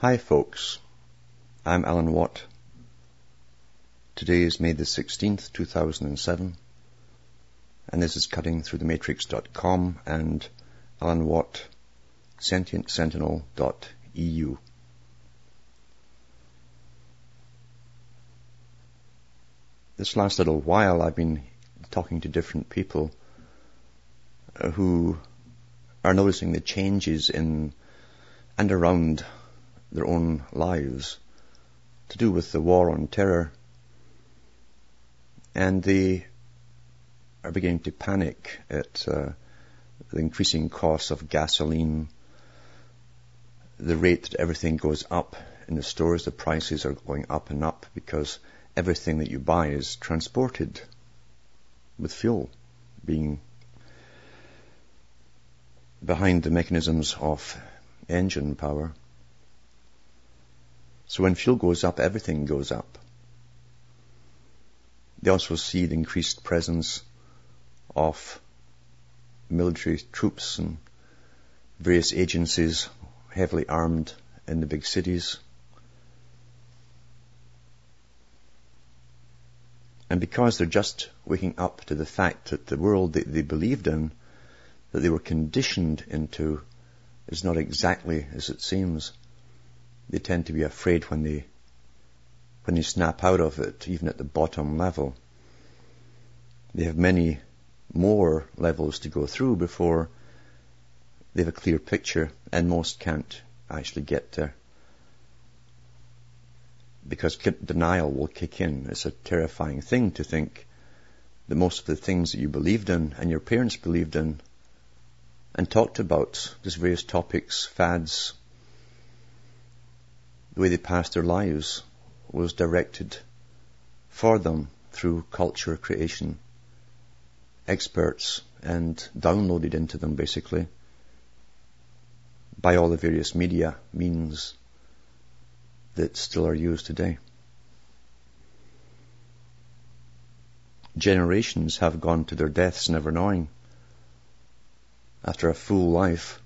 Hi folks, I'm Alan Watt. Today is May the 16th, 2007, and this is cutting through the matrix.com and Alan Watt, sentientsentinel.eu. This last little while I've been talking to different people uh, who are noticing the changes in and around their own lives to do with the war on terror. And they are beginning to panic at uh, the increasing costs of gasoline, the rate that everything goes up in the stores, the prices are going up and up because everything that you buy is transported with fuel being behind the mechanisms of engine power. So when fuel goes up, everything goes up. They also see the increased presence of military troops and various agencies heavily armed in the big cities. And because they're just waking up to the fact that the world that they believed in, that they were conditioned into, is not exactly as it seems, they tend to be afraid when they when they snap out of it, even at the bottom level. They have many more levels to go through before they have a clear picture, and most can't actually get there. Because denial will kick in. It's a terrifying thing to think that most of the things that you believed in and your parents believed in and talked about, these various topics, fads, the way they passed their lives was directed for them through culture creation, experts, and downloaded into them basically by all the various media means that still are used today. Generations have gone to their deaths never knowing after a full life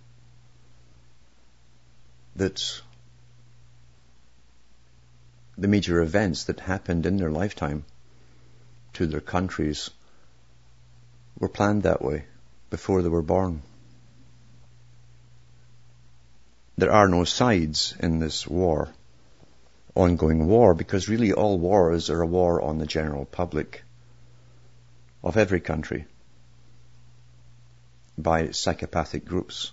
that the major events that happened in their lifetime to their countries were planned that way before they were born. There are no sides in this war, ongoing war, because really all wars are a war on the general public of every country by psychopathic groups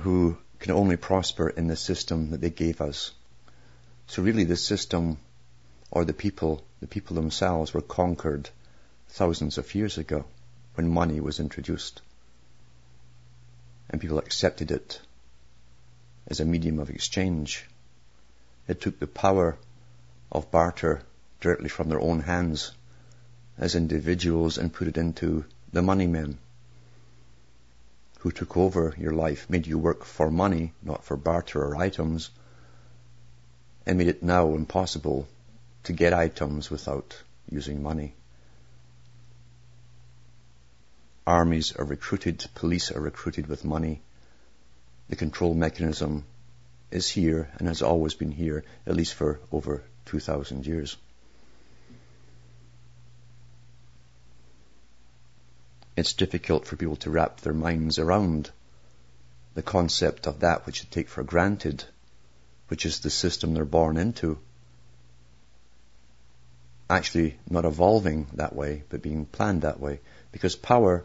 who can only prosper in the system that they gave us so really the system or the people, the people themselves were conquered thousands of years ago when money was introduced. And people accepted it as a medium of exchange. It took the power of barter directly from their own hands as individuals and put it into the money men who took over your life, made you work for money, not for barter or items, and made it now impossible to get items without using money. Armies are recruited, police are recruited with money. The control mechanism is here and has always been here, at least for over 2,000 years. It's difficult for people to wrap their minds around the concept of that which they take for granted which is the system they're born into, actually not evolving that way, but being planned that way. Because power,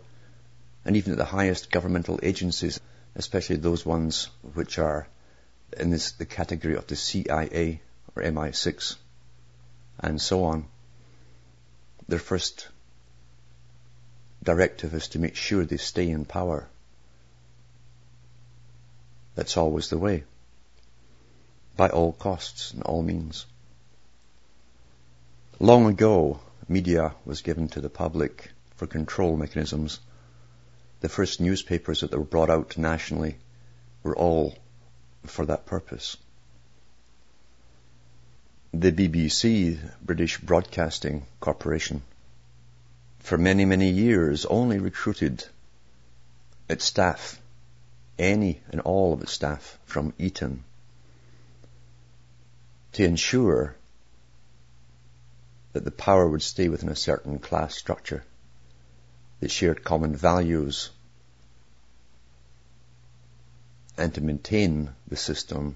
and even at the highest governmental agencies, especially those ones which are in this, the category of the CIA or MI6 and so on, their first directive is to make sure they stay in power. That's always the way by all costs and all means. Long ago, media was given to the public for control mechanisms. The first newspapers that were brought out nationally were all for that purpose. The BBC, British Broadcasting Corporation, for many, many years only recruited its staff any and all of its staff from Eton to ensure that the power would stay within a certain class structure that shared common values and to maintain the system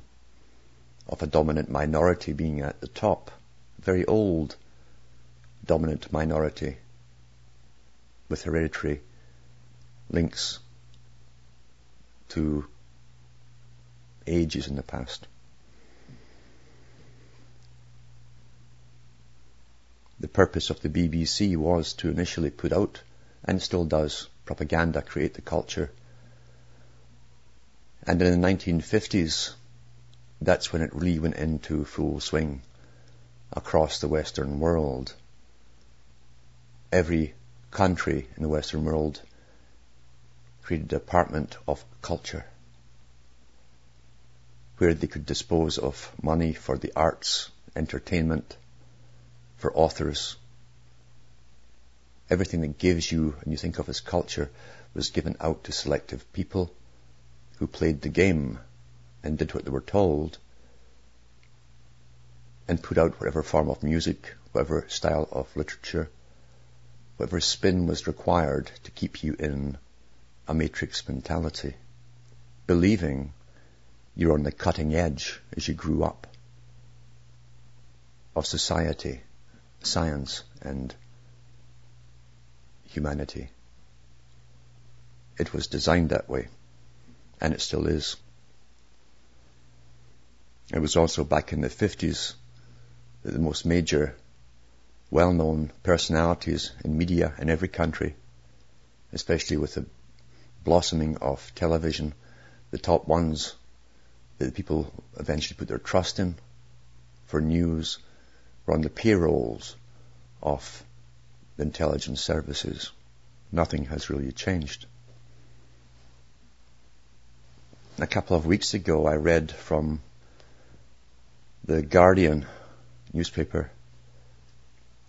of a dominant minority being at the top. Very old dominant minority with hereditary links to ages in the past. The purpose of the BBC was to initially put out, and still does, propaganda, create the culture. And in the 1950s, that's when it really went into full swing across the Western world. Every country in the Western world created a department of culture where they could dispose of money for the arts, entertainment, for authors. Everything that gives you and you think of as culture was given out to selective people who played the game and did what they were told and put out whatever form of music, whatever style of literature, whatever spin was required to keep you in a matrix mentality, believing you're on the cutting edge as you grew up of society, science, and humanity. It was designed that way, and it still is. It was also back in the 50s that the most major, well-known personalities in media in every country, especially with the blossoming of television, the top ones that people eventually put their trust in for news were on the payrolls of the intelligence services. Nothing has really changed. A couple of weeks ago I read from the Guardian newspaper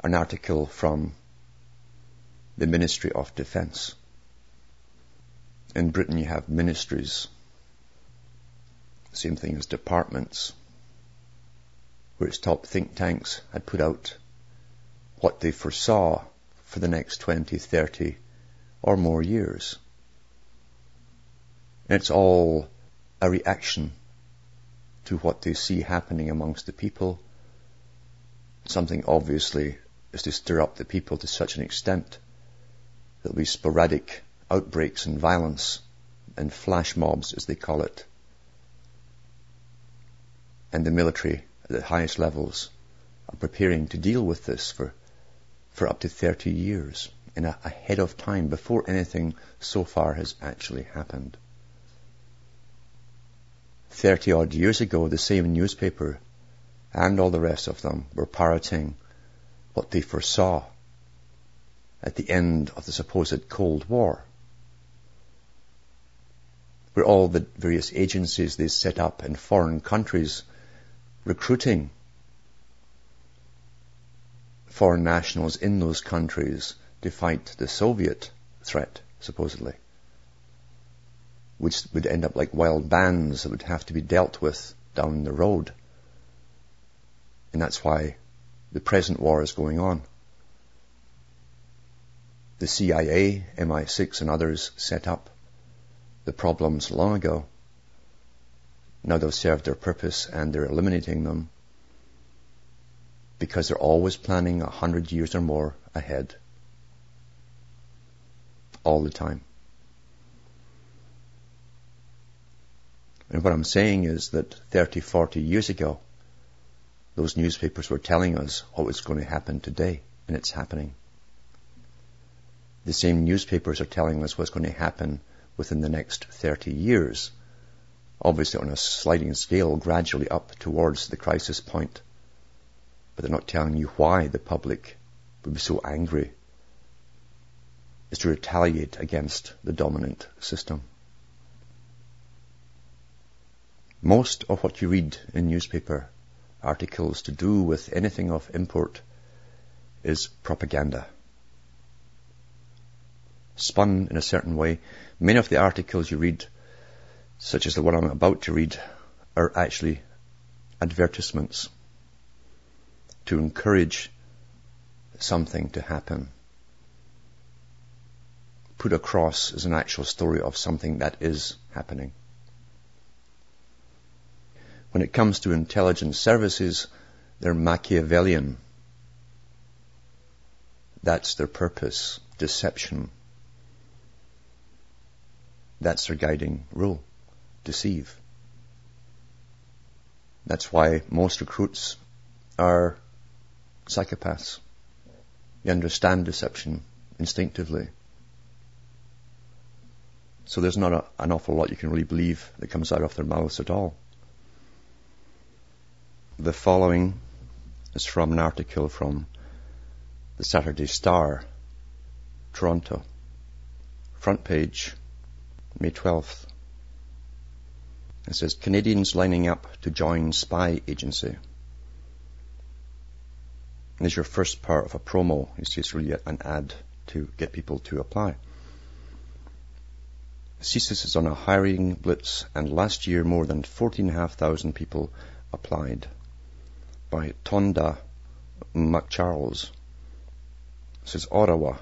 an article from the Ministry of Defence. In Britain you have ministries, same thing as departments, where its top think tanks had put out what they foresaw for the next 20, 30 or more years. And it's all a reaction to what they see happening amongst the people. Something obviously is to stir up the people to such an extent there'll be sporadic outbreaks and violence and flash mobs as they call it. And the military at the highest levels are preparing to deal with this for, for up to 30 years in a, ahead of time before anything so far has actually happened. 30 odd years ago, the same newspaper and all the rest of them were parroting what they foresaw at the end of the supposed Cold War, where all the various agencies they set up in foreign countries recruiting foreign nationals in those countries to fight the Soviet threat, supposedly which would end up like wild bands that would have to be dealt with down the road. And that's why the present war is going on. The CIA, MI6 and others set up the problems long ago. Now they've served their purpose and they're eliminating them because they're always planning a hundred years or more ahead. All the time. And what I'm saying is that 30, 40 years ago, those newspapers were telling us what was going to happen today, and it's happening. The same newspapers are telling us what's going to happen within the next 30 years, obviously on a sliding scale, gradually up towards the crisis point. But they're not telling you why the public would be so angry is to retaliate against the dominant system. Most of what you read in newspaper articles to do with anything of import is propaganda. Spun in a certain way. Many of the articles you read such as the one I'm about to read, are actually advertisements to encourage something to happen. Put across as an actual story of something that is happening. When it comes to intelligence services, they're Machiavellian. That's their purpose. Deception. That's their guiding rule. Deceive. That's why most recruits are psychopaths. They understand deception instinctively. So there's not a, an awful lot you can really believe that comes out of their mouths at all. The following is from an article from the Saturday Star, Toronto. Front page, May 12th. It says Canadians lining up to join spy agency. Is your first part of a promo. It's just really an ad to get people to apply. CSIS is on a hiring blitz and last year more than 14,500 people applied by Tonda MacCharles. Says Ottawa.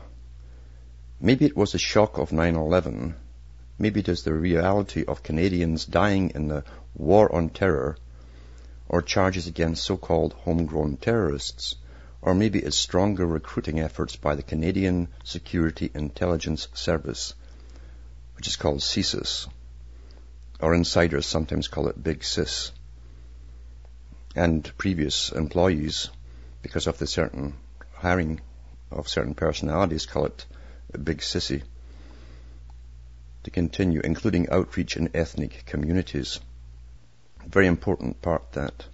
Maybe it was the shock of 9-11. Maybe it is the reality of Canadians dying in the war on terror or charges against so-called homegrown terrorists or maybe it's stronger recruiting efforts by the Canadian Security Intelligence Service, which is called CSIS, or insiders sometimes call it Big Sis, and previous employees, because of the certain hiring of certain personalities, call it Big Sissy, to continue, including outreach in ethnic communities. Very important part that.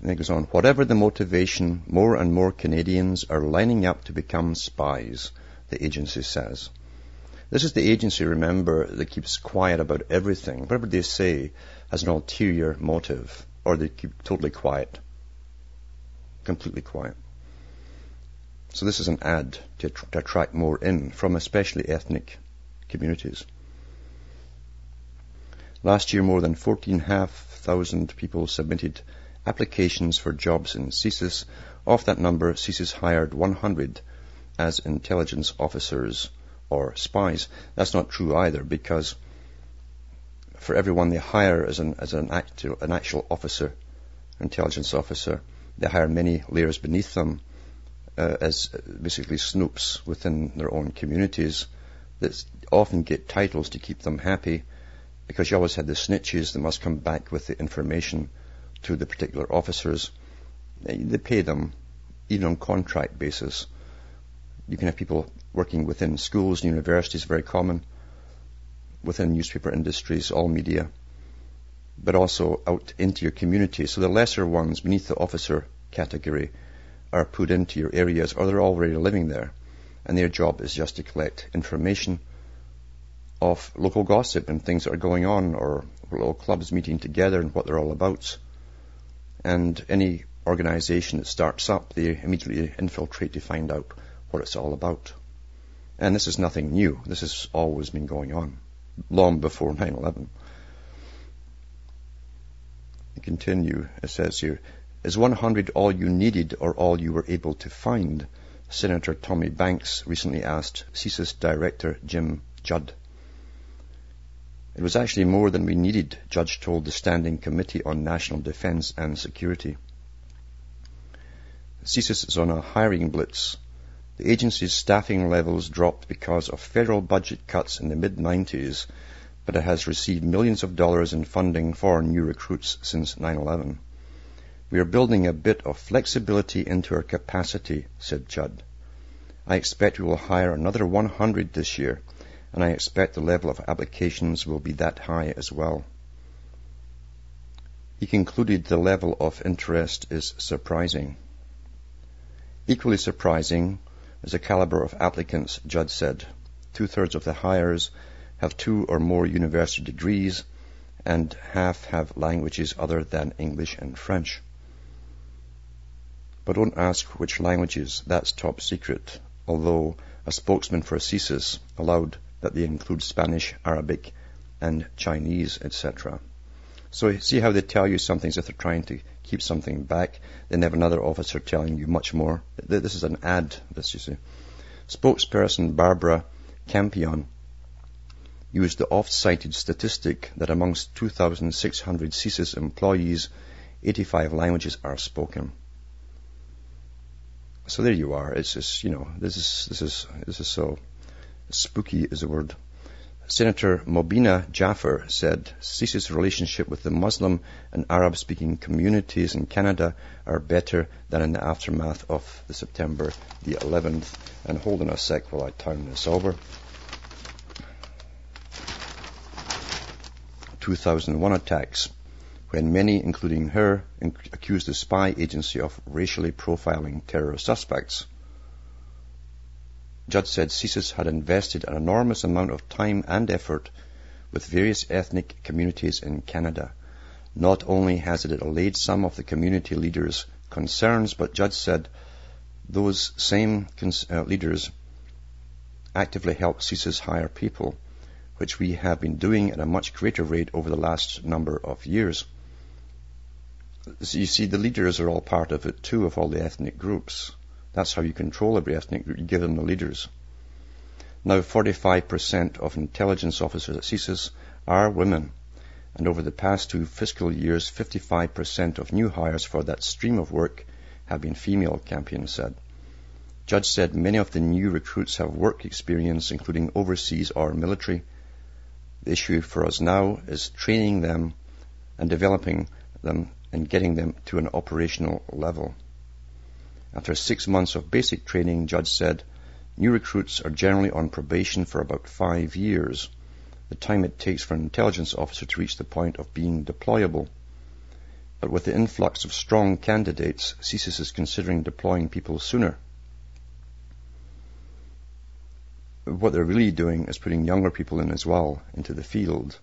And it goes on, whatever the motivation, more and more Canadians are lining up to become spies, the agency says. This is the agency, remember, that keeps quiet about everything. Whatever they say has an ulterior motive, or they keep totally quiet. Completely quiet. So this is an ad to, to attract more in from especially ethnic communities. Last year, more than 14,500 people submitted applications for jobs in CSIS. Of that number, CSIS hired 100 as intelligence officers or spies. That's not true either because for everyone they hire as an, as an actual, an actual officer, intelligence officer, they hire many layers beneath them uh, as basically snoops within their own communities that often get titles to keep them happy because you always have the snitches that must come back with the information to the particular officers. Eh, they pay them even on contract basis. You can have people working within schools and universities, very common, within newspaper industries, all media, but also out into your community. So the lesser ones beneath the officer category are put into your areas or they're already living there. And their job is just to collect information of local gossip and things that are going on or little clubs meeting together and what they're all about and any organization that starts up, they immediately infiltrate to find out what it's all about. And this is nothing new. This has always been going on, long before 9-11. continue, it says here, is 100 all you needed or all you were able to find? Senator Tommy Banks recently asked CSIS Director Jim Judd. It was actually more than we needed, Judge told the Standing Committee on National Defense and Security. CSIS is on a hiring blitz. The agency's staffing levels dropped because of federal budget cuts in the mid-90s, but it has received millions of dollars in funding for new recruits since 9-11. We are building a bit of flexibility into our capacity, said Judd. I expect we will hire another 100 this year and I expect the level of applications will be that high as well. He concluded the level of interest is surprising. Equally surprising is the caliber of applicants, Judd said. Two-thirds of the hires have two or more university degrees and half have languages other than English and French. But don't ask which languages, that's top secret, although a spokesman for CSIS allowed that they include Spanish, Arabic, and Chinese, etc. So see how they tell you something as if they're trying to keep something back. Then they have another officer telling you much more. This is an ad, this you see. Spokesperson Barbara Campion used the oft-cited statistic that amongst 2,600 CSIS employees, 85 languages are spoken. So there you are. It's just, you know, this is, this is, this is so spooky is a word. Senator Mobina Jaffer said CSIS's relationship with the Muslim and Arab speaking communities in Canada are better than in the aftermath of the September the 11th. And hold on a sec while I turn this over. 2001 attacks when many, including her, accused the spy agency of racially profiling terror suspects. Judd said CSIS had invested an enormous amount of time and effort with various ethnic communities in Canada. Not only has it allayed some of the community leaders' concerns, but Judd said those same cons- uh, leaders actively help CSIS hire people which we have been doing at a much greater rate over the last number of years. So you see, the leaders are all part of it too, of all the ethnic groups. That's how you control every ethnic group. You give them the leaders. Now, 45% of intelligence officers at CSIS are women. And over the past two fiscal years, 55% of new hires for that stream of work have been female, Campion said. Judge said many of the new recruits have work experience, including overseas or military, the issue for us now is training them and developing them and getting them to an operational level. After six months of basic training, Judge said, new recruits are generally on probation for about five years, the time it takes for an intelligence officer to reach the point of being deployable. But with the influx of strong candidates, CSIS is considering deploying people sooner. what they're really doing is putting younger people in as well into the field.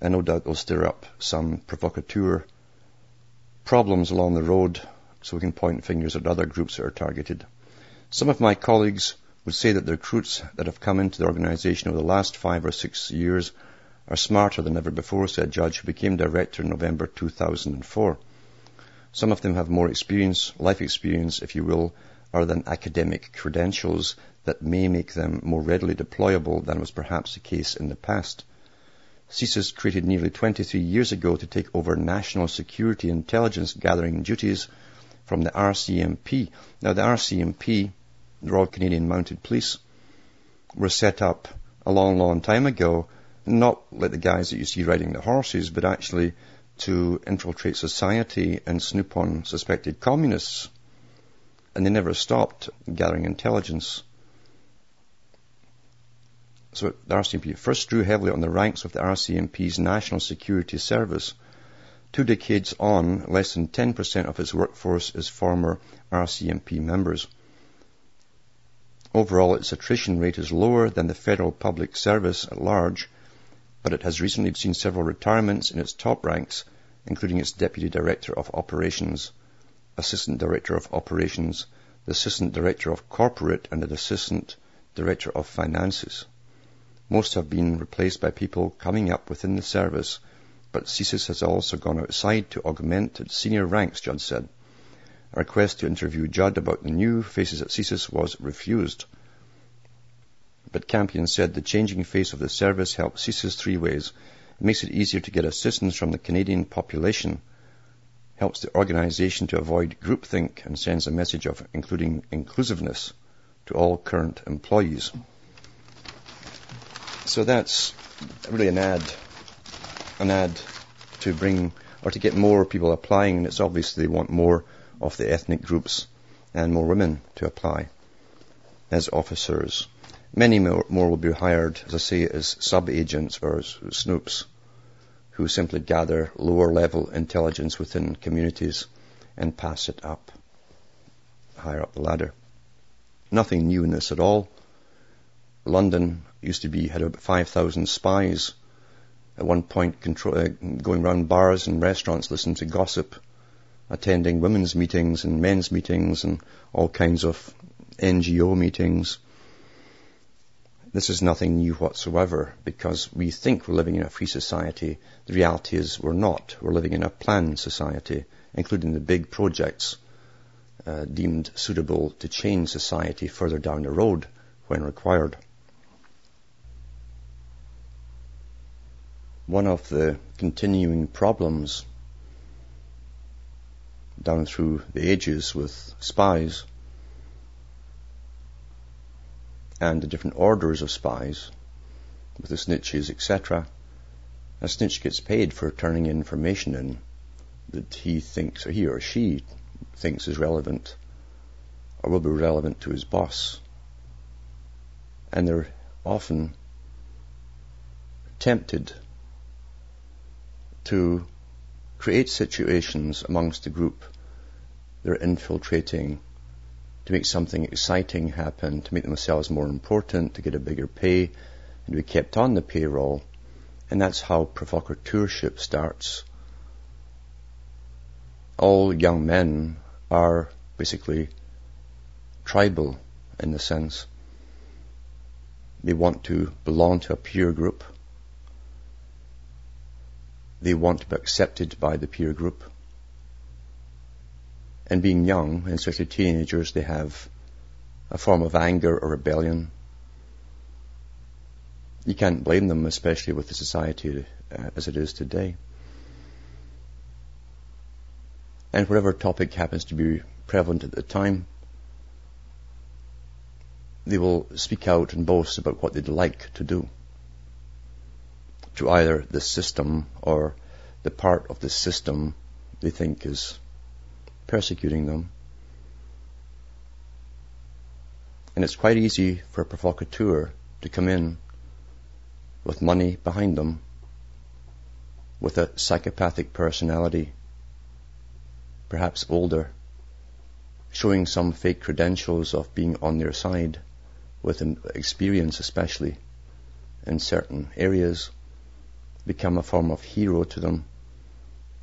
And no doubt they'll stir up some provocateur problems along the road so we can point fingers at other groups that are targeted. Some of my colleagues would say that the recruits that have come into the organization over the last five or six years are smarter than ever before, said Judge, who became director in November 2004. Some of them have more experience, life experience, if you will, other than academic credentials that may make them more readily deployable than was perhaps the case in the past. CSIS created nearly 23 years ago to take over national security intelligence gathering duties from the RCMP. Now the RCMP, the Royal Canadian Mounted Police, were set up a long, long time ago, not like the guys that you see riding the horses, but actually to infiltrate society and snoop on suspected communists. And they never stopped gathering intelligence. So the RCMP first drew heavily on the ranks of the RCMP's National Security Service. Two decades on, less than 10% of its workforce is former RCMP members. Overall, its attrition rate is lower than the federal public service at large, but it has recently seen several retirements in its top ranks, including its Deputy Director of Operations, Assistant Director of Operations, the Assistant Director of Corporate, and the Assistant Director of Finances. Most have been replaced by people coming up within the service, but CSIS has also gone outside to augment its senior ranks, Judd said. A request to interview Judd about the new faces at CSIS was refused. But Campion said the changing face of the service helps CSIS three ways. It makes it easier to get assistance from the Canadian population, helps the organization to avoid groupthink, and sends a message of including inclusiveness to all current employees. So that's really an ad, an ad to bring or to get more people applying, and it's obvious they want more of the ethnic groups and more women to apply as officers. Many more, more will be hired, as I say, as sub-agents or as snoops who simply gather lower level intelligence within communities and pass it up higher up the ladder. Nothing new in this at all. London used to be had about 5,000 spies at one point control, uh, going around bars and restaurants listening to gossip, attending women's meetings and men's meetings and all kinds of NGO meetings. this is nothing new whatsoever because we think we're living in a free society. The reality is we're not. We're living in a planned society, including the big projects uh, deemed suitable to change society further down the road when required. One of the continuing problems down through the ages with spies and the different orders of spies with the snitches, etc. A snitch gets paid for turning information in that he thinks, or he or she thinks is relevant, or will be relevant to his boss. And they're often tempted to create situations amongst the group they're infiltrating to make something exciting happen, to make themselves more important, to get a bigger pay, and to be kept on the payroll. And that's how provocateurship starts. All young men are basically tribal in the sense they want to belong to a peer group. They want to be accepted by the peer group and being young, and especially teenagers, they have a form of anger or rebellion. You can't blame them, especially with the society uh, as it is today. And whatever topic happens to be prevalent at the time, they will speak out and boast about what they'd like to do to either the system or the part of the system they think is persecuting them. And it's quite easy for a provocateur to come in with money behind them, with a psychopathic personality, perhaps older, showing some fake credentials of being on their side, with experience especially in certain areas, become a form of hero to them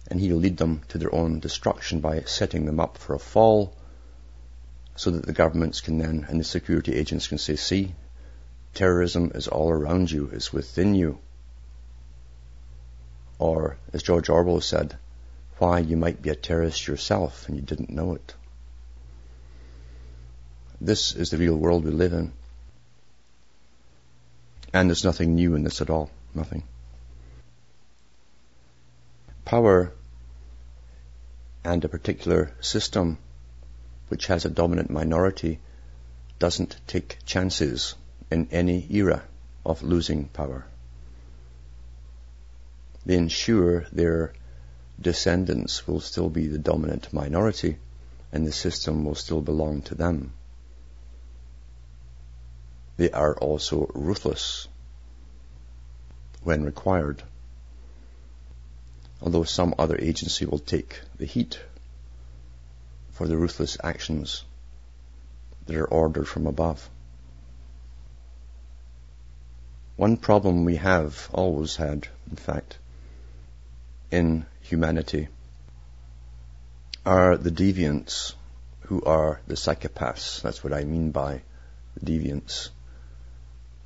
and he'll lead them to their own destruction by setting them up for a fall so that the governments can then and the security agents can say, see, terrorism is all around you, it's within you. Or, as George Orwell said, why you might be a terrorist yourself and you didn't know it. This is the real world we live in. And there's nothing new in this at all. Nothing. Power and a particular system which has a dominant minority doesn't take chances in any era of losing power. They ensure their descendants will still be the dominant minority and the system will still belong to them. They are also ruthless when required although some other agency will take the heat for the ruthless actions that are ordered from above. One problem we have always had, in fact, in humanity are the deviants who are the psychopaths. That's what I mean by deviants.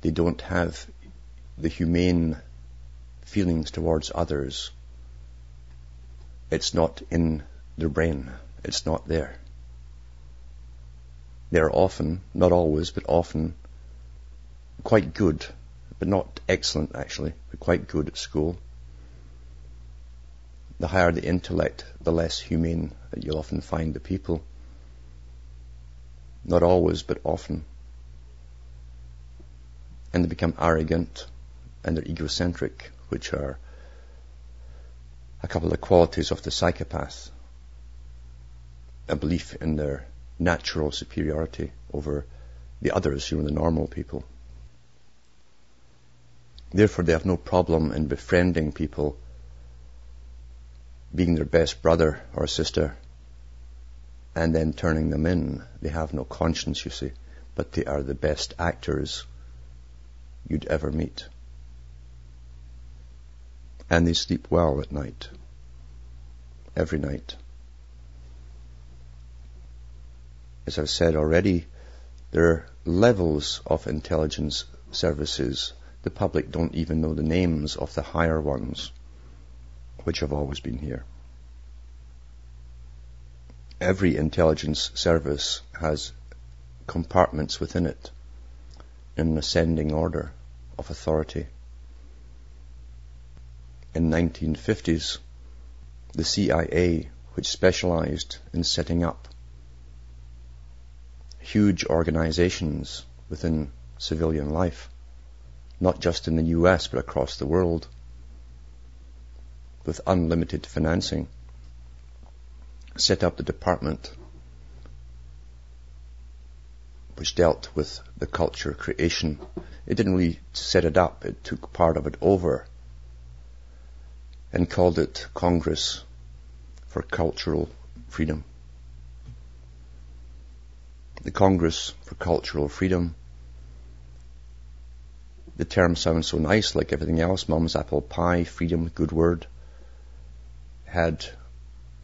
They don't have the humane feelings towards others it's not in their brain. It's not there. They're often, not always, but often quite good, but not excellent actually, but quite good at school. The higher the intellect, the less humane that you'll often find the people. Not always, but often. And they become arrogant and they're egocentric, which are a couple of qualities of the psychopath. A belief in their natural superiority over the others who are the normal people. Therefore, they have no problem in befriending people, being their best brother or sister, and then turning them in. They have no conscience, you see, but they are the best actors you'd ever meet and they sleep well at night, every night. As I've said already, there are levels of intelligence services, the public don't even know the names of the higher ones, which have always been here. Every intelligence service has compartments within it in an ascending order of authority. In 1950s, the CIA, which specialized in setting up huge organizations within civilian life, not just in the US but across the world, with unlimited financing, set up the department which dealt with the culture creation. It didn't really set it up, it took part of it over and called it Congress for Cultural Freedom. The Congress for Cultural Freedom. The term sounds so nice, like everything else. Mum's apple pie, freedom, good word. Had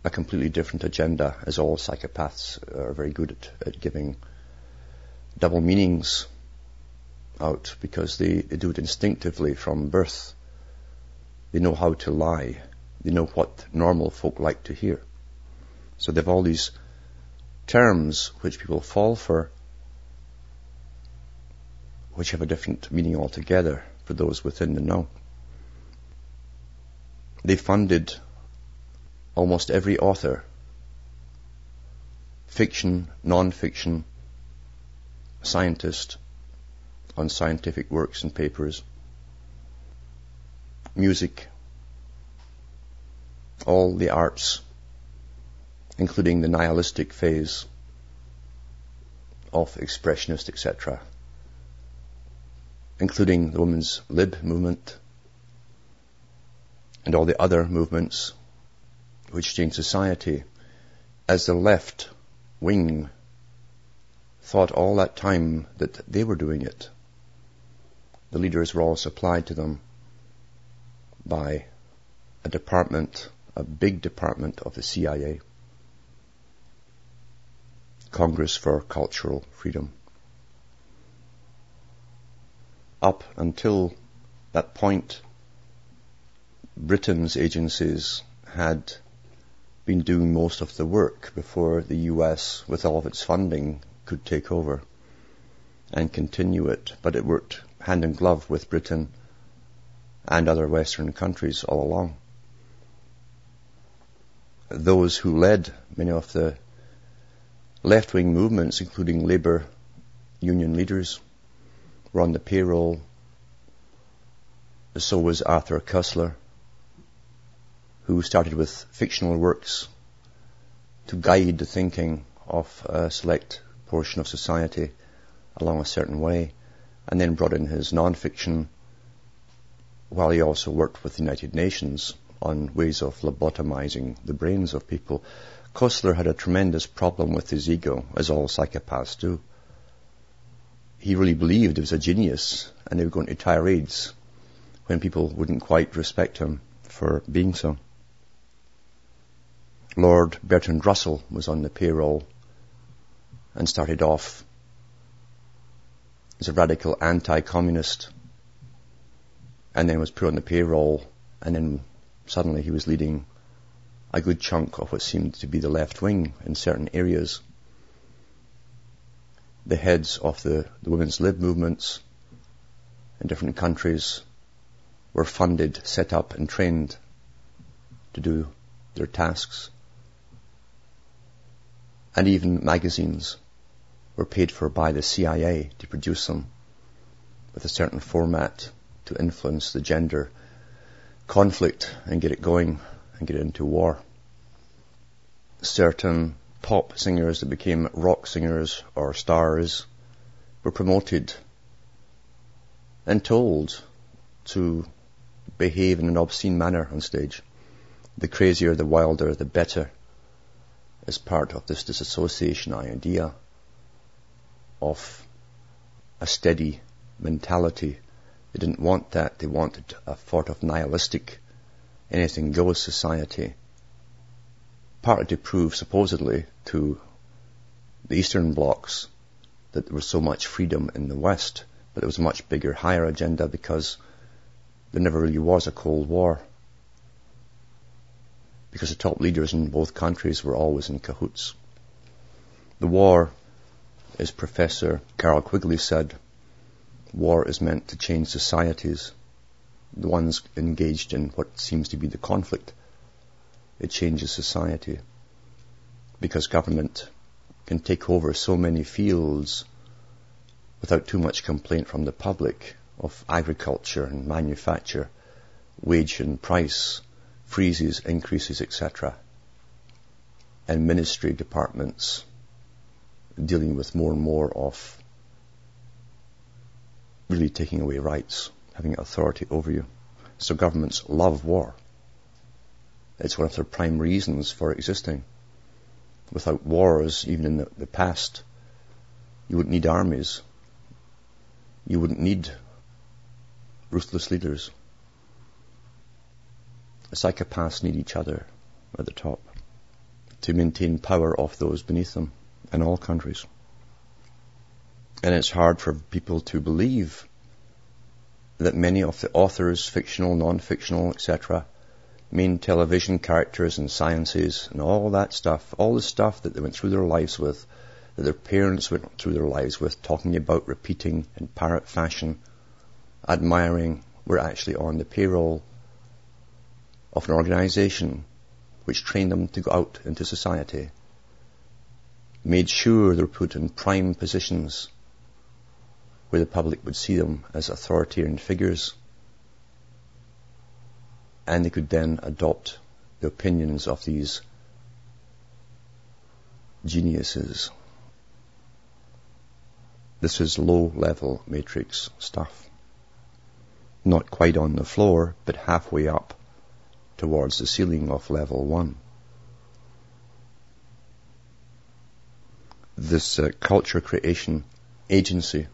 a completely different agenda, as all psychopaths are very good at, at giving double meanings out because they, they do it instinctively from birth. They know how to lie. They know what normal folk like to hear. So they have all these terms which people fall for, which have a different meaning altogether for those within the know. They funded almost every author, fiction, non-fiction, scientist on scientific works and papers, music, all the arts, including the nihilistic phase of expressionist, etc., including the women's lib movement and all the other movements which changed society as the left wing thought all that time that they were doing it. The leaders were all supplied to them by a department, a big department of the CIA. Congress for Cultural Freedom. Up until that point, Britain's agencies had been doing most of the work before the US, with all of its funding, could take over and continue it. But it worked hand in glove with Britain and other Western countries all along. Those who led many of the left-wing movements, including labour union leaders, were on the payroll. So was Arthur Koestler who started with fictional works to guide the thinking of a select portion of society along a certain way, and then brought in his non-fiction while he also worked with the United Nations on ways of lobotomizing the brains of people. Koestler had a tremendous problem with his ego, as all psychopaths do. He really believed he was a genius, and they would go into tirades when people wouldn't quite respect him for being so. Lord Bertrand Russell was on the payroll and started off as a radical anti-communist and then was put on the payroll and then suddenly he was leading a good chunk of what seemed to be the left wing in certain areas. The heads of the, the women's lib movements in different countries were funded, set up and trained to do their tasks and even magazines were paid for by the CIA to produce them with a certain format to influence the gender conflict and get it going and get it into war. Certain pop singers that became rock singers or stars were promoted and told to behave in an obscene manner on stage. The crazier, the wilder, the better as part of this disassociation idea of a steady mentality. They didn't want that. They wanted a sort of nihilistic, anything goes society. Partly to prove supposedly to the Eastern blocs that there was so much freedom in the West but it was a much bigger, higher agenda because there never really was a Cold War. Because the top leaders in both countries were always in cahoots. The war, as Professor Carroll Quigley said, war is meant to change societies. The ones engaged in what seems to be the conflict. It changes society. Because government can take over so many fields without too much complaint from the public of agriculture and manufacture, wage and price, freezes, increases, etc. And ministry departments dealing with more and more of really taking away rights, having authority over you. So governments love war. It's one of their prime reasons for existing. Without wars, even in the, the past, you wouldn't need armies. You wouldn't need ruthless leaders. Psychopaths need each other at the top to maintain power of those beneath them in all countries. And it's hard for people to believe that many of the authors, fictional, non-fictional, etc., main television characters and sciences and all that stuff, all the stuff that they went through their lives with, that their parents went through their lives with, talking about, repeating in parrot fashion, admiring, were actually on the payroll of an organization which trained them to go out into society, made sure they were put in prime positions where the public would see them as authoritarian figures and they could then adopt the opinions of these geniuses. This is low level matrix stuff. Not quite on the floor, but halfway up towards the ceiling of level one. This uh, culture creation agency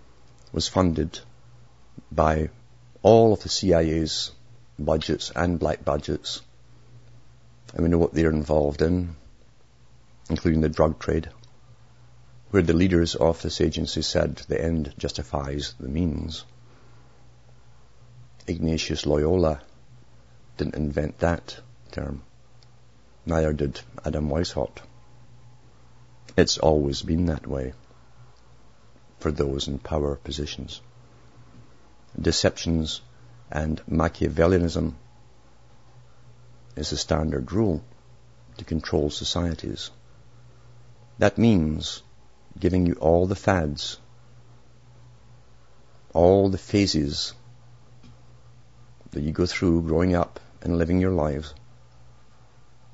was funded by all of the CIA's budgets and black budgets. And we know what they're involved in, including the drug trade, where the leaders of this agency said the end justifies the means. Ignatius Loyola didn't invent that term. Neither did Adam Weishaupt. It's always been that way for those in power positions. Deceptions and Machiavellianism is the standard rule to control societies. That means giving you all the fads, all the phases that you go through growing up and living your lives,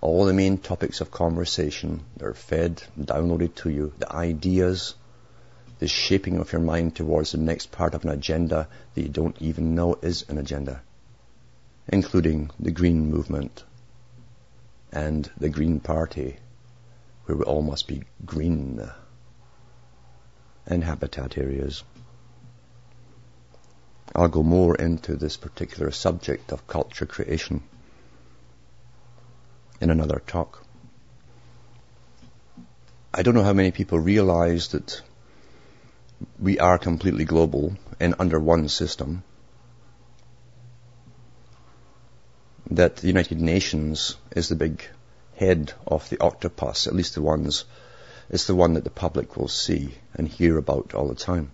all the main topics of conversation that are fed downloaded to you, the ideas, the shaping of your mind towards the next part of an agenda that you don't even know is an agenda, including the Green Movement and the Green Party, where we all must be green, and habitat areas. I'll go more into this particular subject of culture creation in another talk. I don't know how many people realize that we are completely global and under one system. That the United Nations is the big head of the octopus, at least the ones, it's the one that the public will see and hear about all the time.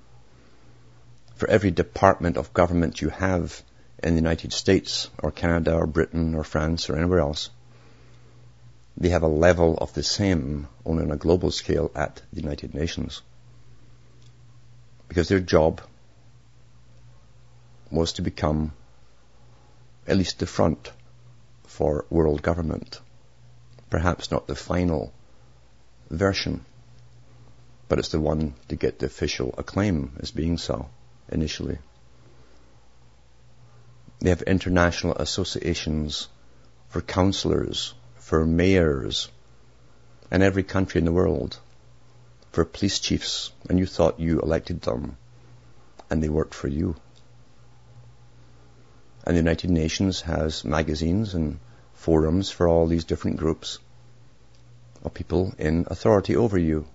For every department of government you have in the United States or Canada or Britain or France or anywhere else, they have a level of the same, only on a global scale, at the United Nations because their job was to become at least the front for world government. Perhaps not the final version, but it's the one to get the official acclaim as being so initially. They have international associations for councillors, for mayors, in every country in the world for police chiefs and you thought you elected them and they worked for you. And the United Nations has magazines and forums for all these different groups of people in authority over you.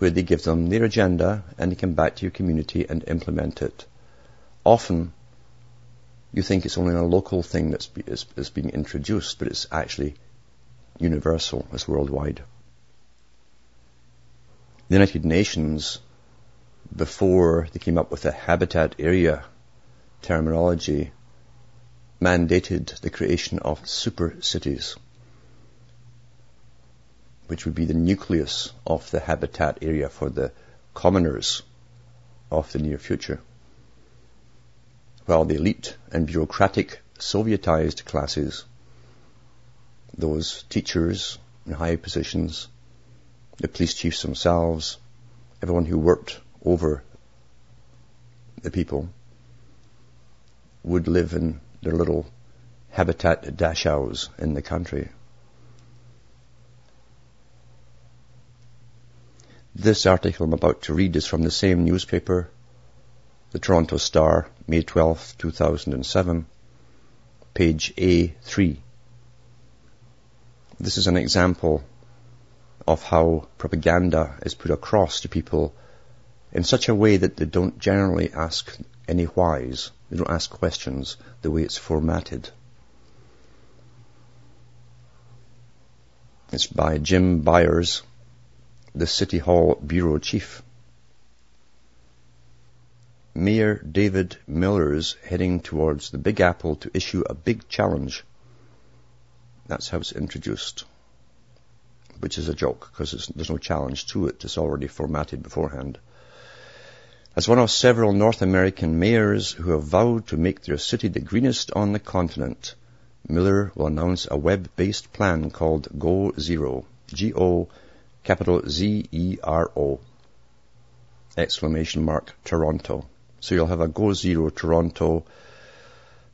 where they give them their agenda and they come back to your community and implement it. Often, you think it's only a local thing that's, is being introduced, but it's actually universal, it's worldwide. The United Nations, before they came up with the habitat area terminology, mandated the creation of super cities, which would be the nucleus of the habitat area for the commoners of the near future. While the elite and bureaucratic Sovietized classes, those teachers in high positions, the police chiefs themselves, everyone who worked over the people would live in their little habitat dachau's in the country. This article I'm about to read is from the same newspaper, the Toronto Star, May 12, 2007, page A3. This is an example of how propaganda is put across to people in such a way that they don't generally ask any whys. They don't ask questions the way it's formatted. It's by Jim Byers, the City Hall Bureau Chief. Mayor David Miller's heading towards the Big Apple to issue a big challenge. That's how it's introduced which is a joke because there's no challenge to it. It's already formatted beforehand. As one of several North American mayors who have vowed to make their city the greenest on the continent, Miller will announce a web-based plan called Go Zero. G-O capital Z-E-R-O exclamation mark Toronto. So you'll have a Go Zero Toronto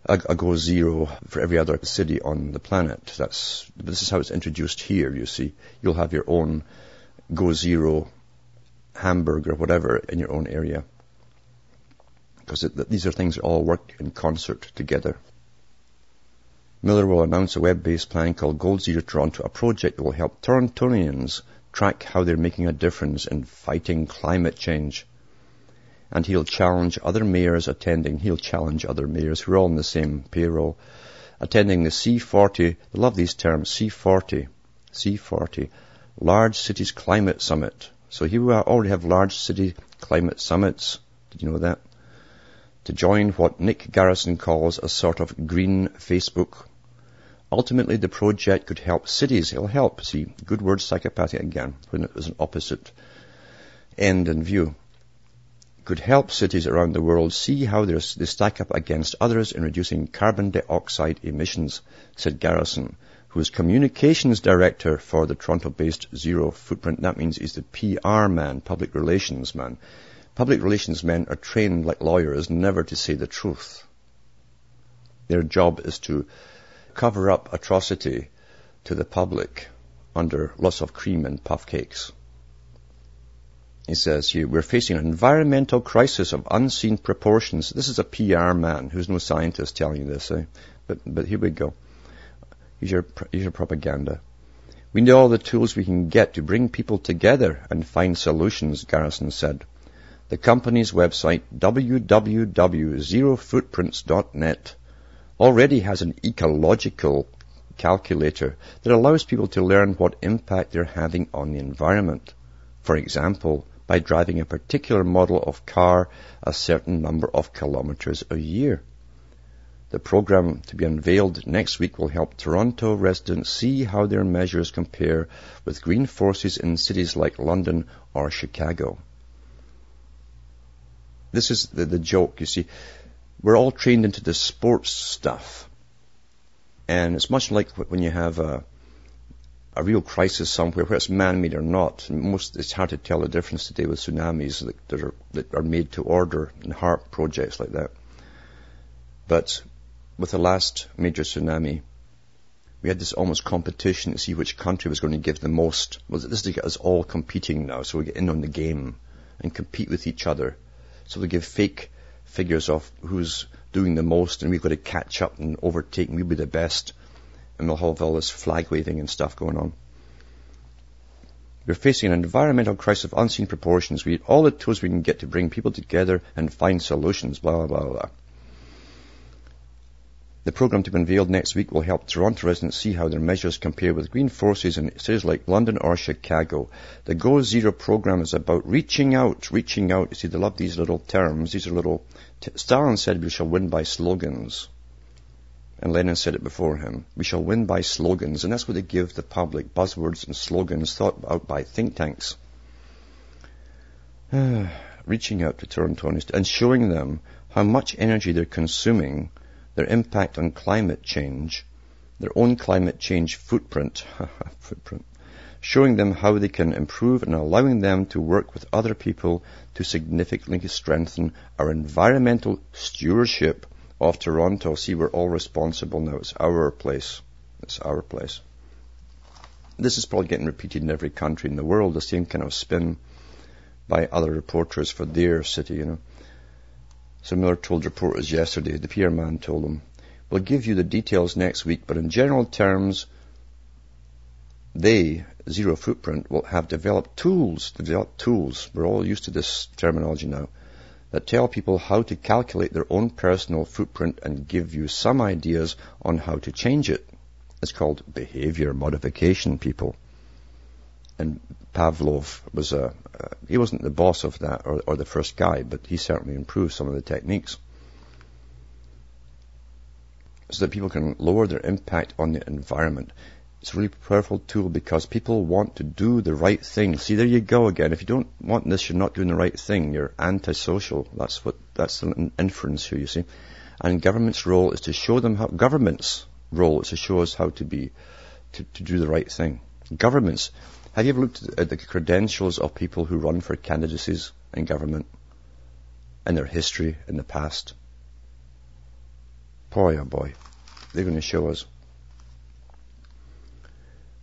a, a go zero for every other city on the planet. That's, this is how it's introduced here, you see. You'll have your own go zero hamburger, whatever in your own area. Because these are things that all work in concert together. Miller will announce a web-based plan called Go Zero Toronto, a project that will help Torontonians track how they're making a difference in fighting climate change and he'll challenge other mayors attending, he'll challenge other mayors who are all on the same payroll, attending the C40, I love these terms, C40, C40, Large Cities Climate Summit. So here we already have large city climate summits. Did you know that? To join what Nick Garrison calls a sort of green Facebook. Ultimately, the project could help cities. It'll help. See, good word psychopathic again, when it was an opposite end in view could help cities around the world see how they stack up against others in reducing carbon dioxide emissions, said Garrison, who is communications director for the Toronto-based Zero Footprint. That means he's the PR man, public relations man. Public relations men are trained like lawyers never to say the truth. Their job is to cover up atrocity to the public under lots of cream and puff cakes. He says here, we're facing an environmental crisis of unseen proportions. This is a PR man who's no scientist telling you this, eh? But, but here we go. Here's your, here's your propaganda. We need all the tools we can get to bring people together and find solutions, Garrison said. The company's website, www.zerofootprints.net, already has an ecological calculator that allows people to learn what impact they're having on the environment. For example, by driving a particular model of car a certain number of kilometers a year. The program to be unveiled next week will help Toronto residents see how their measures compare with green forces in cities like London or Chicago. This is the, the joke, you see. We're all trained into the sports stuff. And it's much like when you have a, a real crisis somewhere, whether it's man-made or not. Most, it's hard to tell the difference today with tsunamis that, that, are, that are made to order and HAARP projects like that. But with the last major tsunami, we had this almost competition to see which country was going to give the most. Well, this is to get us all competing now, so we get in on the game and compete with each other. So we give fake figures of who's doing the most, and we've got to catch up and overtake, and we'll be the best and they'll have all this flag waving and stuff going on. We're facing an environmental crisis of unseen proportions. We need all the tools we can get to bring people together and find solutions, blah, blah, blah. The program to be unveiled next week will help Toronto residents see how their measures compare with green forces in cities like London or Chicago. The Go Zero program is about reaching out, reaching out. You see, they love these little terms. These are little, t- Stalin said we shall win by slogans. And Lenin said it before him. We shall win by slogans. And that's what they give the public, buzzwords and slogans thought out by think tanks. reaching out to Torontonians and showing them how much energy they're consuming their impact on climate change, their own climate change footprint, footprint, showing them how they can improve and allowing them to work with other people to significantly strengthen our environmental stewardship of Toronto. See, we're all responsible now. It's our place. It's our place. This is probably getting repeated in every country in the world, the same kind of spin by other reporters for their city, you know. So Miller told reporters yesterday, the PR man told them, we'll give you the details next week, but in general terms, they, Zero Footprint, will have developed tools, developed tools, we're all used to this terminology now, that tell people how to calculate their own personal footprint and give you some ideas on how to change it. It's called behavior modification, people. And Pavlov was a, uh, he wasn't the boss of that or, or the first guy, but he certainly improved some of the techniques so that people can lower their impact on the environment. It's a really powerful tool because people want to do the right thing. See, there you go again. If you don't want this, you're not doing the right thing. You're antisocial. That's what, that's an inference here, you see. And government's role is to show them how, government's role is to show us how to be, to, to do the right thing. Governments have you ever looked at the credentials of people who run for candidacies in government and their history in the past? Boy, oh boy, they're going to show us.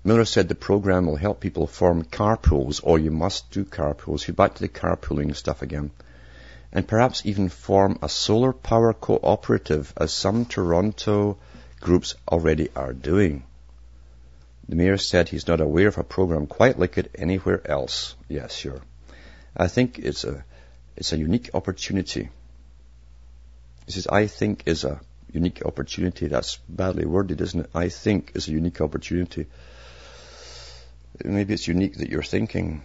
Miller said the program will help people form carpools, or you must do carpools. You're back to the carpooling stuff again. And perhaps even form a solar power cooperative, as some Toronto groups already are doing. The mayor said he's not aware of a program quite like it anywhere else. Yes, sure. I think it's a, it's a unique opportunity. He says, I think is a unique opportunity. That's badly worded, isn't it? I think is a unique opportunity. Maybe it's unique that you're thinking.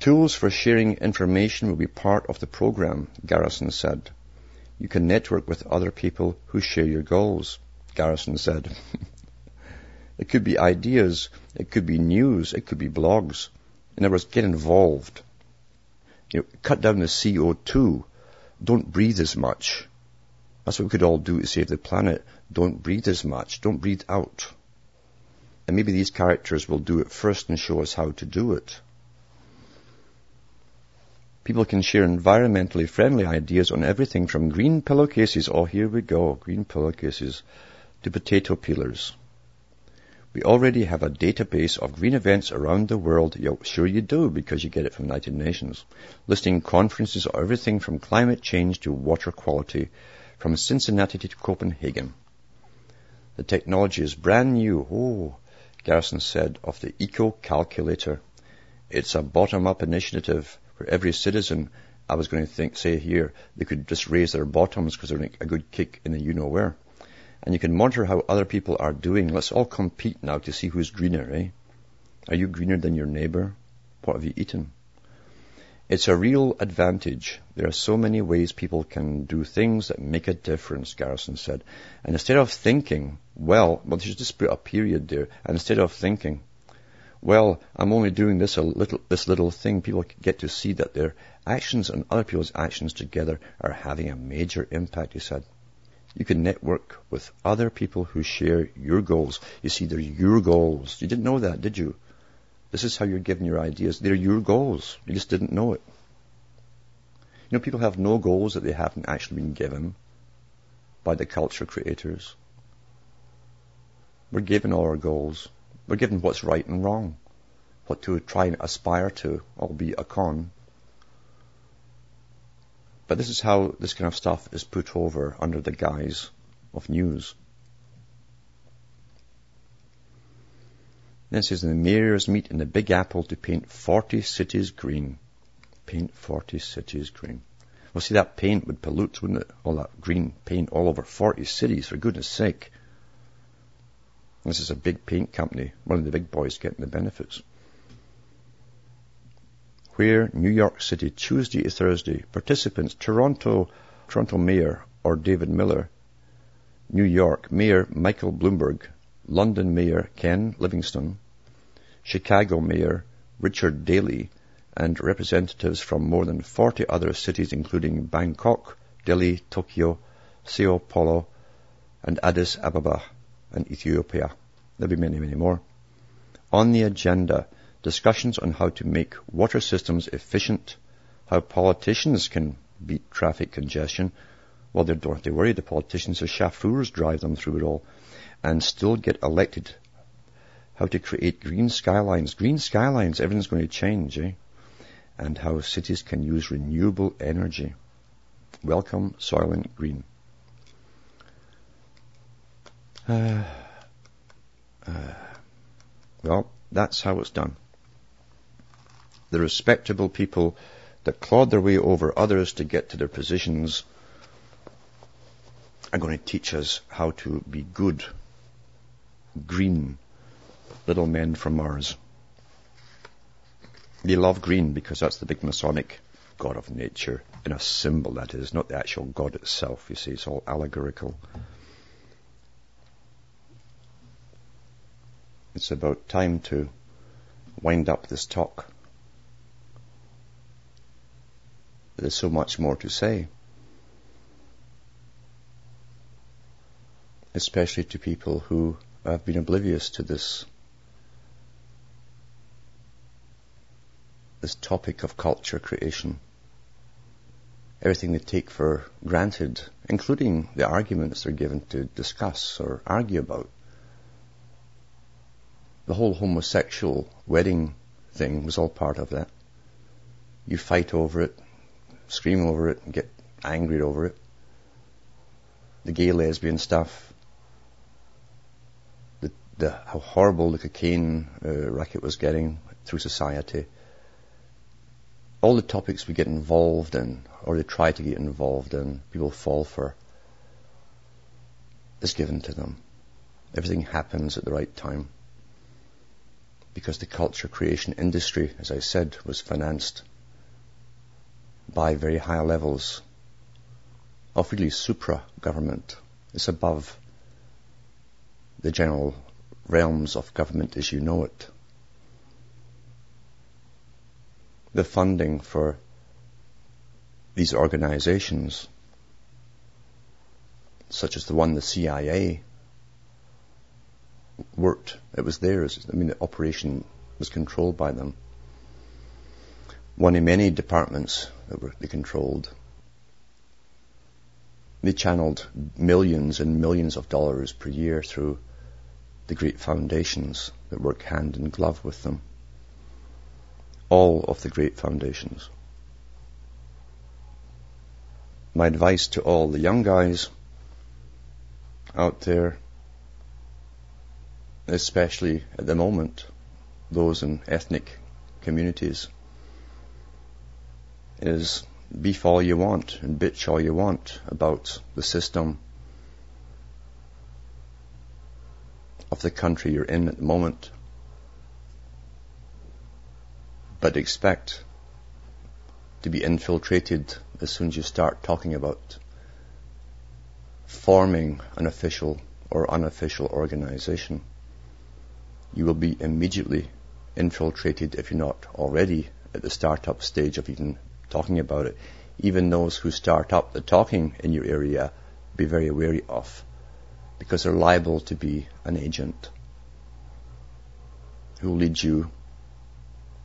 Tools for sharing information will be part of the program, Garrison said. You can network with other people who share your goals, Garrison said. It could be ideas. It could be news. It could be blogs. In other words, get involved. You know, cut down the CO2. Don't breathe as much. That's what we could all do to save the planet. Don't breathe as much. Don't breathe out. And maybe these characters will do it first and show us how to do it. People can share environmentally friendly ideas on everything from green pillowcases, oh here we go, green pillowcases, to potato peelers. We already have a database of green events around the world. Yeah, sure you do, because you get it from United Nations, listing conferences on everything from climate change to water quality, from Cincinnati to Copenhagen. The technology is brand new. Oh, Garrison said of the Eco Calculator. It's a bottom-up initiative where every citizen, I was going to think, say here, they could just raise their bottoms because they're a good kick in the you-know-where and you can monitor how other people are doing. Let's all compete now to see who's greener, eh? Are you greener than your neighbor? What have you eaten? It's a real advantage. There are so many ways people can do things that make a difference, Garrison said. And instead of thinking, well, well, should just put a period there, and instead of thinking, well, I'm only doing this a little, this little thing, people get to see that their actions and other people's actions together are having a major impact, he said. You can network with other people who share your goals. You see, they're your goals. You didn't know that, did you? This is how you're given your ideas. They're your goals. You just didn't know it. You know, people have no goals that they haven't actually been given by the culture creators. We're given all our goals. We're given what's right and wrong, what to try and aspire to, albeit a con. But this is how this kind of stuff is put over under the guise of news. Then it says, the mayors meet in the Big Apple to paint 40 cities green. Paint 40 cities green. Well, see, that paint would pollute, wouldn't it? All that green paint all over 40 cities, for goodness sake. This is a big paint company, one of the big boys getting the benefits. Where New York City, Tuesday to Thursday, participants, Toronto, Toronto Mayor or David Miller, New York Mayor Michael Bloomberg, London Mayor Ken Livingstone, Chicago Mayor Richard Daley, and representatives from more than 40 other cities including Bangkok, Delhi, Tokyo, Sao Paulo, and Addis Ababa and Ethiopia. There'll be many, many more. On the agenda, discussions on how to make water systems efficient, how politicians can beat traffic congestion. Well, they don't have to worry. The politicians, the chauffeurs drive them through it all and still get elected. How to create green skylines. Green skylines, everything's going to change, eh? And how cities can use renewable energy. Welcome, Soylent Green. Uh, uh, well, that's how it's done. The respectable people that clawed their way over others to get to their positions are going to teach us how to be good, green, little men from Mars. They love green because that's the big Masonic God of nature, in a symbol that is, not the actual God itself, you see, it's all allegorical. It's about time to wind up this talk. There's so much more to say. Especially to people who have been oblivious to this this topic of culture creation. Everything they take for granted, including the arguments they're given to discuss or argue about the whole homosexual wedding thing was all part of that. You fight over it, scream over it, get angry over it. The gay lesbian stuff, the, how horrible the cocaine uh, racket was getting through society. All the topics we get involved in, or they try to get involved in, people fall for, is given to them. Everything happens at the right time because the culture creation industry, as I said, was financed by very high levels of really supra government. It's above the general realms of government as you know it. The funding for these organizations, such as the one the CIA worked. It was theirs. I mean, the operation was controlled by them. One of many departments that were, they controlled. They channeled millions and millions of dollars per year through the great foundations that work hand in glove with them. All of the great foundations. My advice to all the young guys out there especially at the moment, those in ethnic communities, is beef all you want and bitch all you want about the system of the country you're in at the moment. But expect to be infiltrated as soon as you start talking about forming an official or unofficial organization you will be immediately infiltrated if you're not already at the startup stage of even talking about it. Even those who start up the talking in your area, be very wary of, because they're liable to be an agent who will lead you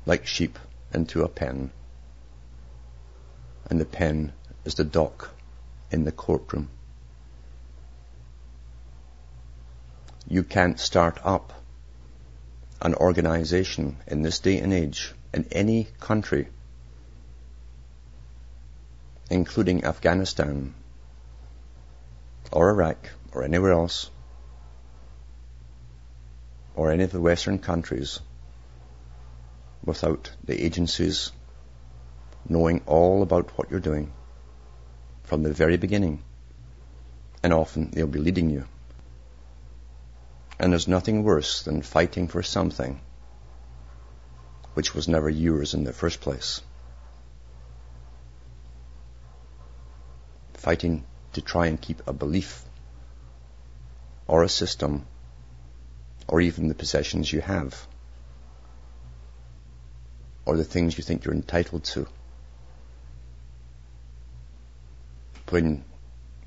like sheep into a pen. And the pen is the dock in the courtroom. You can't start up an organization in this day and age in any country, including Afghanistan or Iraq or anywhere else, or any of the Western countries without the agencies knowing all about what you're doing from the very beginning. And often they'll be leading you. And there's nothing worse than fighting for something which was never yours in the first place. Fighting to try and keep a belief or a system or even the possessions you have or the things you think you're entitled to. When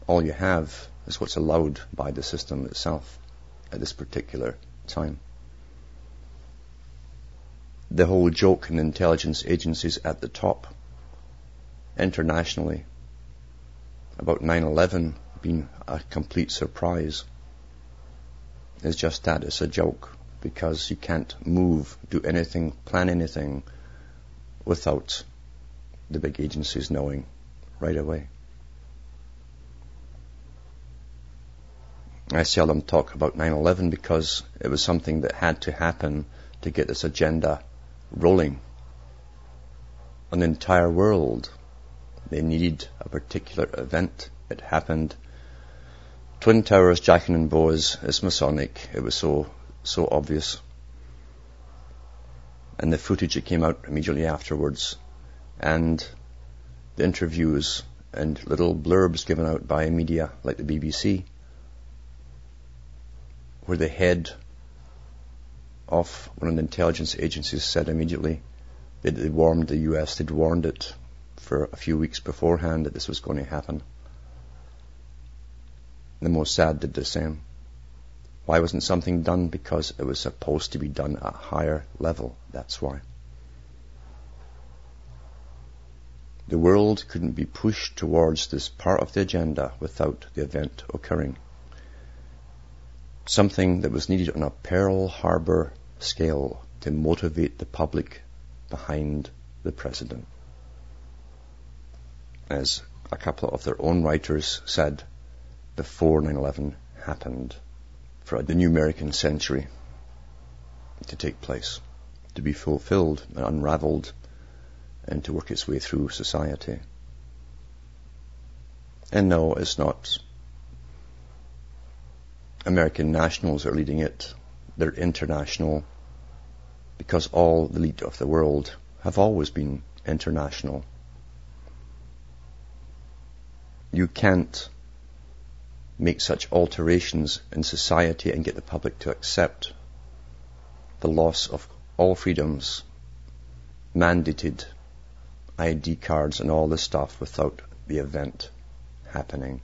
all you have is what's allowed by the system itself at this particular time. The whole joke in intelligence agencies at the top, internationally, about 9-11 being a complete surprise is just that. It's a joke because you can't move, do anything, plan anything without the big agencies knowing right away. I seldom talk about 9-11 because it was something that had to happen to get this agenda rolling. The entire world, they needed a particular event. It happened Twin Towers, Jachin and Boaz is Masonic. It was so, so obvious. And the footage that came out immediately afterwards and the interviews and little blurbs given out by media like the BBC where the head of one of the intelligence agencies said immediately that they warned the US, they'd warned it for a few weeks beforehand that this was going to happen. The Mossad did the same. Why wasn't something done? Because it was supposed to be done at a higher level. That's why. The world couldn't be pushed towards this part of the agenda without the event occurring. Something that was needed on a Pearl Harbor scale to motivate the public behind the president. As a couple of their own writers said, before 9-11 happened for the new American century to take place, to be fulfilled and unraveled and to work its way through society. And no, it's not American nationals are leading it. They're international because all the elite of the world have always been international. You can't make such alterations in society and get the public to accept the loss of all freedoms, mandated ID cards and all this stuff without the event happening.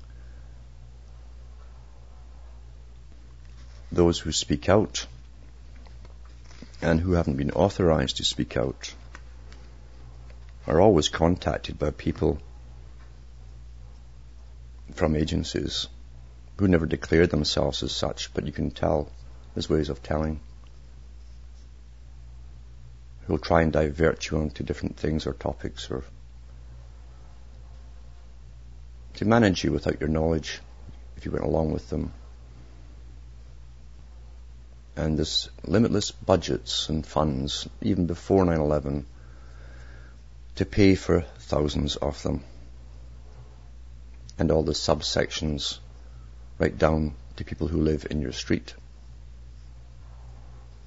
Those who speak out and who haven't been authorized to speak out are always contacted by people from agencies who never declared themselves as such, but you can tell there's ways of telling. Who'll try and divert you onto different things or topics or to manage you without your knowledge if you went along with them. And this limitless budgets and funds, even before 9-11, to pay for thousands of them. And all the subsections right down to people who live in your street.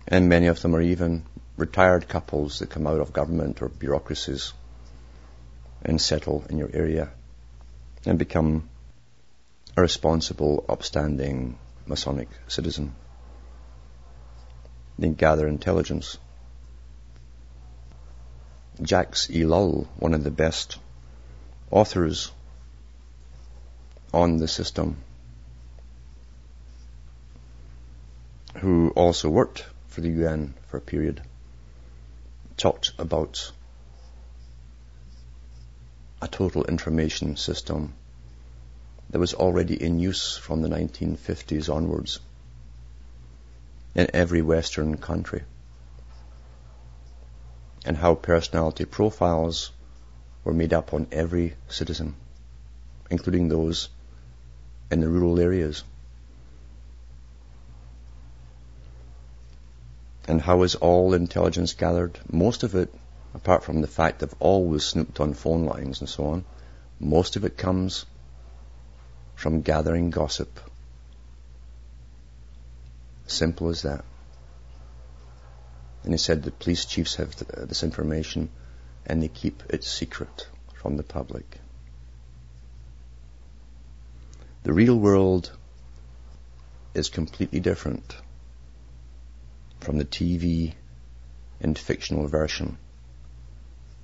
And many of them are even retired couples that come out of government or bureaucracies and settle in your area and become a responsible, upstanding Masonic citizen. They gather intelligence. Jacques Ellul, one of the best authors on the system, who also worked for the UN for a period, talked about a total information system that was already in use from the 1950s onwards in every Western country, and how personality profiles were made up on every citizen, including those in the rural areas. And how is all intelligence gathered? Most of it, apart from the fact they've always snooped on phone lines and so on, most of it comes from gathering gossip. Simple as that. And he said the police chiefs have this information and they keep it secret from the public. The real world is completely different from the TV and fictional version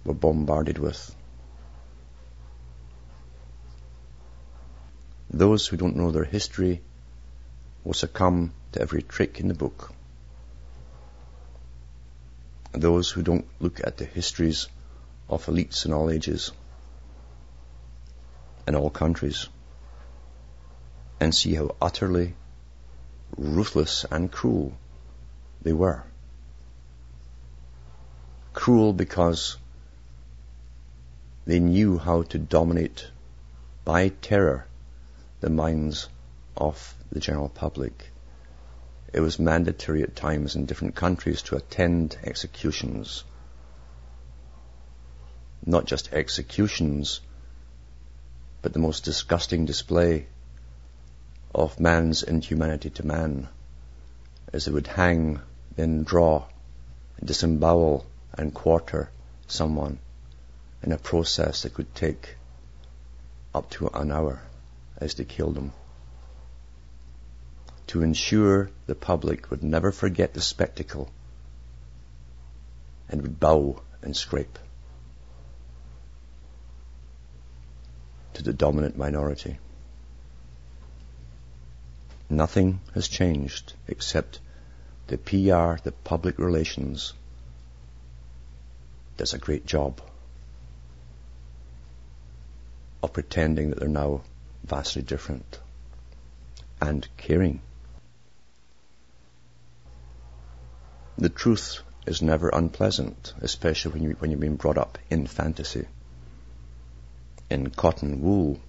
we're bombarded with. Those who don't know their history will succumb to every trick in the book. Those who don't look at the histories of elites in all ages, in all countries, and see how utterly ruthless and cruel they were. Cruel because they knew how to dominate by terror the minds of the general public. It was mandatory at times in different countries to attend executions. Not just executions, but the most disgusting display of man's inhumanity to man as they would hang, then draw, disembowel and quarter someone in a process that could take up to an hour as they killed them. To ensure the public would never forget the spectacle and would bow and scrape to the dominant minority. Nothing has changed except the PR, the public relations, does a great job of pretending that they're now vastly different and caring. The truth is never unpleasant, especially when, you, when you've been brought up in fantasy, in cotton wool,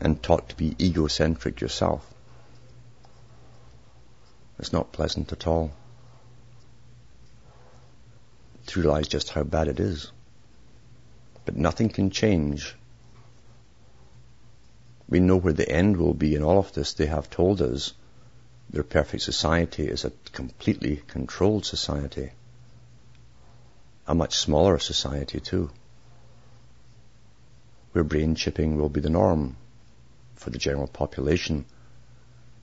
and taught to be egocentric yourself. It's not pleasant at all to realize just how bad it is. But nothing can change. We know where the end will be in all of this. They have told us their perfect society is a completely controlled society. A much smaller society too. Where brain chipping will be the norm for the general population,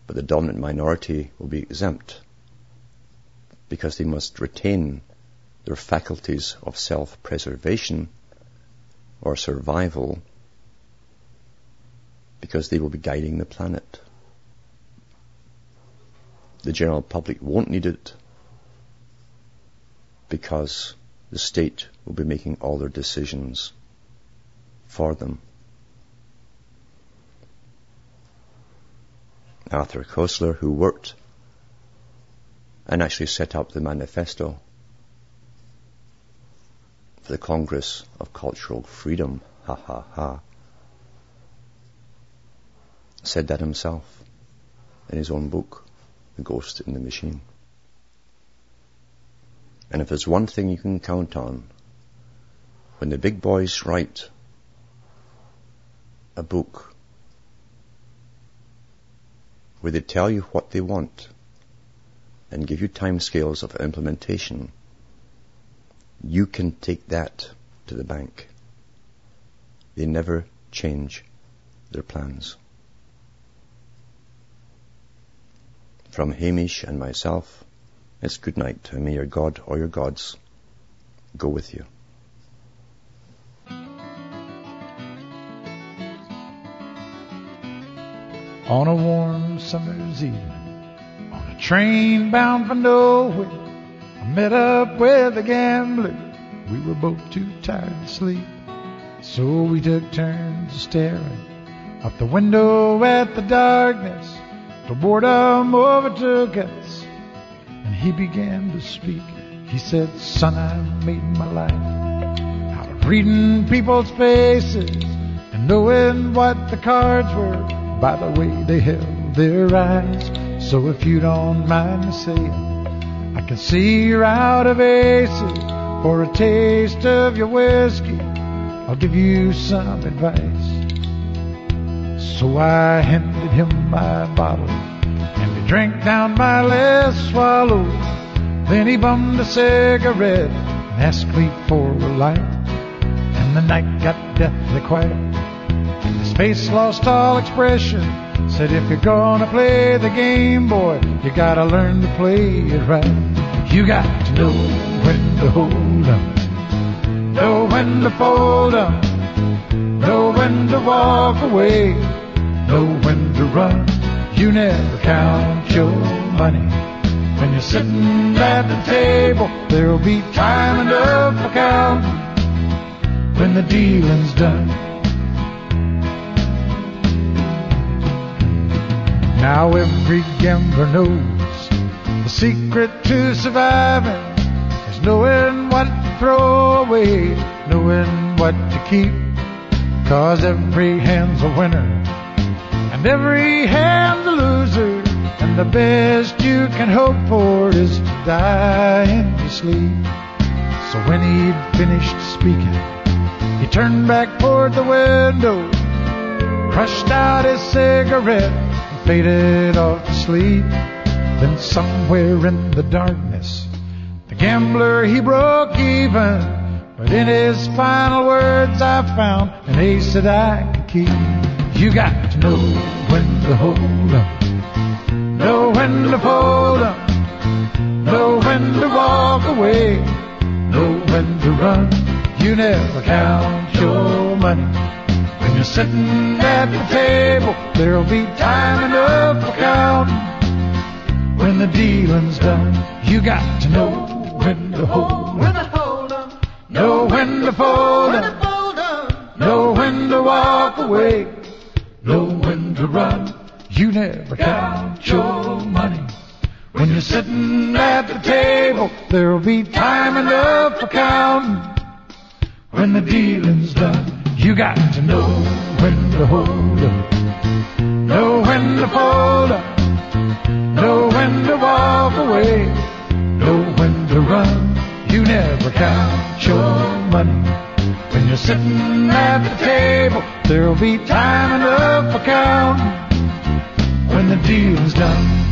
but the dominant minority will be exempt because they must retain their faculties of self-preservation or survival because they will be guiding the planet. The general public won't need it because the state will be making all their decisions for them. Arthur Koestler, who worked and actually set up the manifesto for the Congress of Cultural Freedom, ha ha ha, said that himself in his own book, The Ghost in the Machine. And if there's one thing you can count on, when the big boys write a book where they tell you what they want and give you timescales of implementation, you can take that to the bank. They never change their plans. From Hamish and myself, it's good night, and may your God or your gods go with you. On a warm summer's evening on a train bound for nowhere. I met up with a gambler. We were both too tired to sleep. So we took turns staring out the window at the darkness. The boredom overtook us and he began to speak. He said, son, I've made my life out of reading people's faces and knowing what the cards were by the way they held their eyes. So if you don't mind me saying, I can see you're out of aces for a taste of your whiskey. I'll give you some advice. So I handed him my bottle, and he drank down my last swallow. Then he bummed a cigarette and asked me for a light. And the night got deathly quiet. Face lost all expression. Said, if you're gonna play the game, boy, you gotta learn to play it right. You got to know when to hold up, know when to fold up, know when to walk away, know when to run. You never count your money. When you're sitting at the table, there'll be time enough for counting when the dealing's done. Now every gambler knows the secret to surviving is knowing what to throw away, knowing what to keep. Cause every hand's a winner and every hand's a loser. And the best you can hope for is to die in your sleep. So when he'd finished speaking, he turned back toward the window, crushed out his cigarette, faded off to sleep. Then somewhere in the darkness, the gambler he broke even. But in his final words, I found an ace that I could keep. You got to know when to hold up, know when to fold up, know when to walk away, know when to run. You never count your money. When you're sitting at the table, there'll be time enough for counting. When the dealing's done, you got to know when to hold When to hold 'em, know when to fold when to up, fold 'em, know when to walk away, know when to run. You never count your money. When you're sitting at the table, there'll be time enough for counting. When the dealing's done, you got to know when to hold up, know when to fold up, know when to walk away, know when to run. You never count your money when you're sitting at the table. There'll be time enough for counting when the deal's done.